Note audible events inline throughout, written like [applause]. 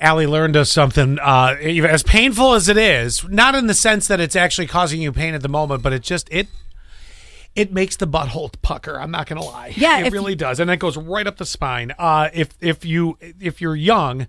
Allie learned us something. Uh, as painful as it is, not in the sense that it's actually causing you pain at the moment, but it just it it makes the butthole pucker. I'm not gonna lie. Yeah, it really does, and it goes right up the spine. Uh, if if you if you're young.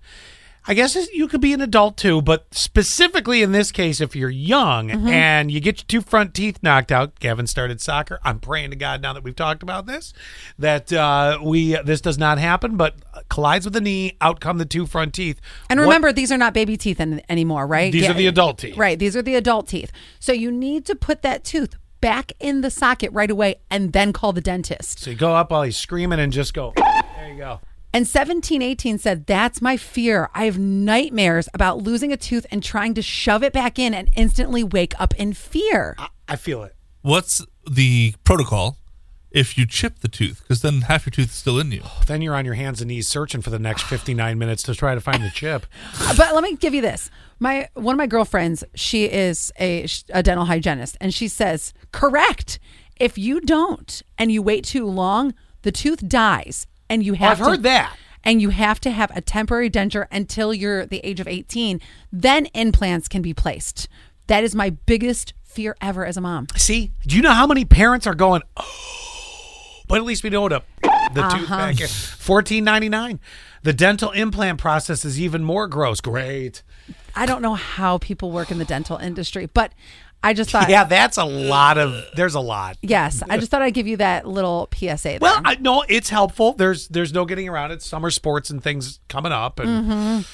I guess you could be an adult too, but specifically in this case, if you're young Mm-hmm. and you get your two front teeth knocked out, Gavin started soccer. I'm praying to God now that we've talked about this that uh, we this does not happen, but collides with the knee, out come the two front teeth. And What- remember, these are not baby teeth an- anymore, right? These Yeah. are the adult teeth. Right. These are the adult teeth. So you need to put that tooth back in the socket right away and then call the dentist. So you go up while he's screaming and just go. There you go. And 1718 said, That's my fear. I have nightmares about losing a tooth and trying to shove it back in and instantly wake up in fear. I feel it. What's the protocol if you chip the tooth? Because then half your tooth is still in you. Oh, then you're on your hands and knees searching for the next 59 minutes to try to find the chip. [laughs] but let me give you this. My one of my girlfriends, she is a, a dental hygienist, and she says, correct. If you don't and you wait too long, the tooth dies, and you oh, have I've to, heard that. And you have to have a temporary denture until you're the age of 18. Then implants can be placed. That is my biggest fear ever as a mom. See, do you know how many parents are going, oh, but at least we know to the tooth Uh-huh. back in. Fourteen ninety nine. The dental implant process is even more gross. Great. I don't know how people work in the dental industry, but I just thought, Yeah, that's a lot of. There's a lot. yes, I just thought I'd give you that little PSA. There. Well, I no, it's helpful. There's there's no getting around it. Summer sports and things coming up, and